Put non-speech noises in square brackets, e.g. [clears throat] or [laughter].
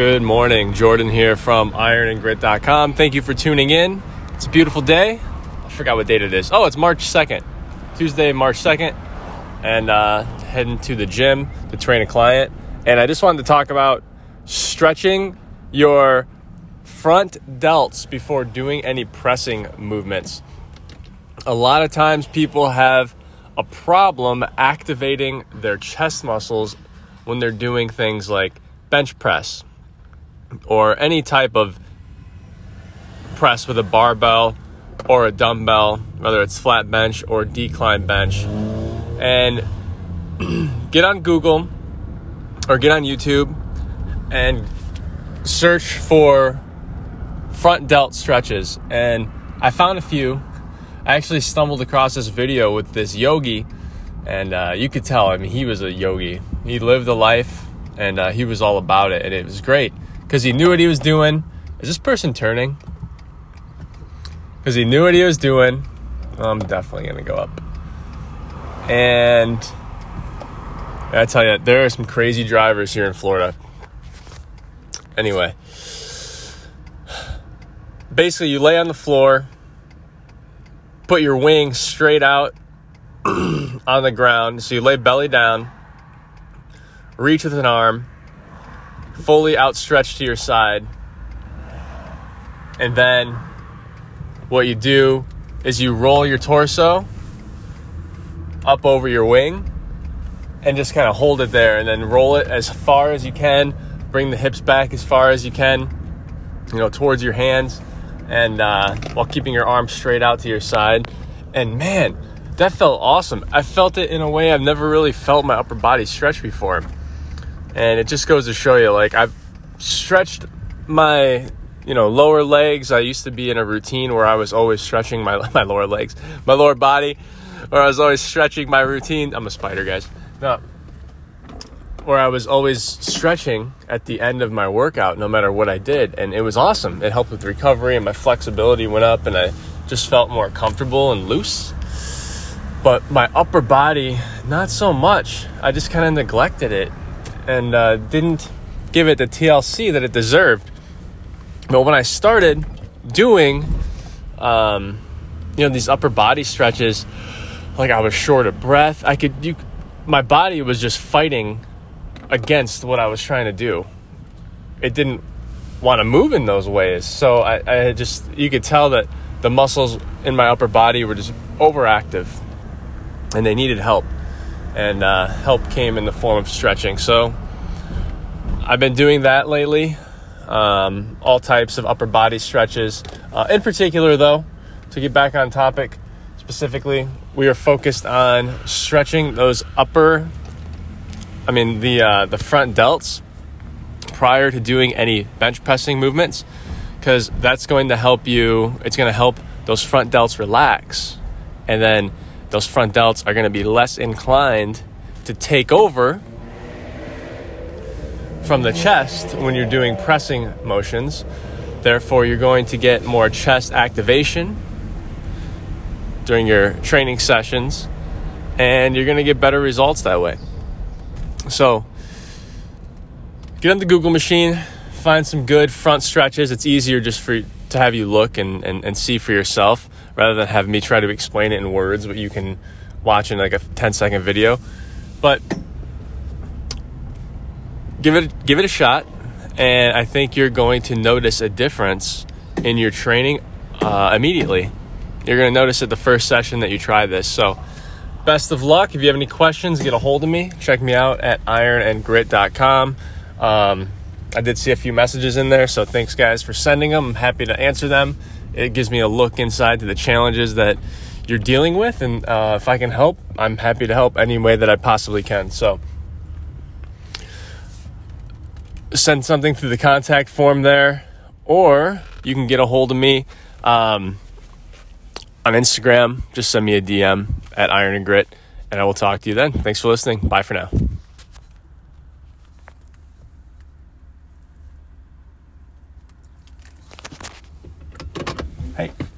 Good morning. Jordan here from ironandgrit.com. Thank you for tuning in. It's a beautiful day. I forgot what date it is. Oh, it's March 2nd. Tuesday, March 2nd. And uh, heading to the gym to train a client. And I just wanted to talk about stretching your front delts before doing any pressing movements. A lot of times people have a problem activating their chest muscles when they're doing things like bench press or any type of press with a barbell or a dumbbell, whether it's flat bench or decline bench. And [clears throat] get on Google or get on YouTube and search for front delt stretches. And I found a few. I actually stumbled across this video with this yogi, and uh, you could tell, I mean, he was a yogi. He lived a life and uh, he was all about it, and it was great because he knew what he was doing. Is this person turning? Because he knew what he was doing. I'm definitely going to go up. And I tell you, there are some crazy drivers here in Florida. Anyway, basically, you lay on the floor, put your wings straight out [clears throat] on the ground. So you lay belly down, reach with an arm, fully outstretched to your side. And then what you do is you roll your torso up over your wing and just kind of hold it there and then roll it as far as you can. Bring the hips back as far as you can, you know, towards your hands and uh, while keeping your arms straight out to your side. And man, that felt awesome. I felt it in a way I've never really felt my upper body stretch before. And it just goes to show you, like, I've stretched my you know lower legs. I used to be in a routine where i was always stretching my, [laughs] my lower legs my lower body where i was always stretching my routine. I'm a spider guys. No. Where i was always stretching at the end of my workout no matter what i did. And it was awesome. It helped with recovery and my flexibility went up and i just felt more comfortable and loose. But my upper body not so much. I just kind of neglected it and uh, didn't give it the TLC that it deserved. But when I started doing, um, you know, these upper body stretches, like I was short of breath. I could, you, my body was just fighting against what I was trying to do. It didn't want to move in those ways. So I, I just, you could tell that the muscles in my upper body were just overactive and they needed help. And uh, help came in the form of stretching. So I've been doing that lately. Um, all types of upper body stretches. Uh, in particular, though, to get back on topic specifically, we are focused on stretching those upper, I mean, the, uh, the front delts prior to doing any bench pressing movements because that's going to help you, it's going to help those front delts relax. And then those front delts are going to be less inclined to take over from the chest when you're doing pressing motions. Therefore, you're going to get more chest activation during your training sessions, and you're going to get better results that way. So, get on the Google machine, find some good front stretches. It's easier just for to have you look and, and, and see for yourself rather than have me try to explain it in words, what you can watch in like a 10 second video. But give it give it a shot, and I think you're going to notice a difference in your training uh, immediately. You're going to notice it the first session that you try this. So, best of luck. If you have any questions, get a hold of me. Check me out at ironandgrit.com. Um, I did see a few messages in there, so thanks guys for sending them. I'm happy to answer them. It gives me a look inside to the challenges that you're dealing with, and uh, if I can help, I'm happy to help any way that I possibly can. So, send something through the contact form there, or you can get a hold of me um, on Instagram. Just send me a DM at Iron and Grit, and I will talk to you then. Thanks for listening. Bye for now. Hey.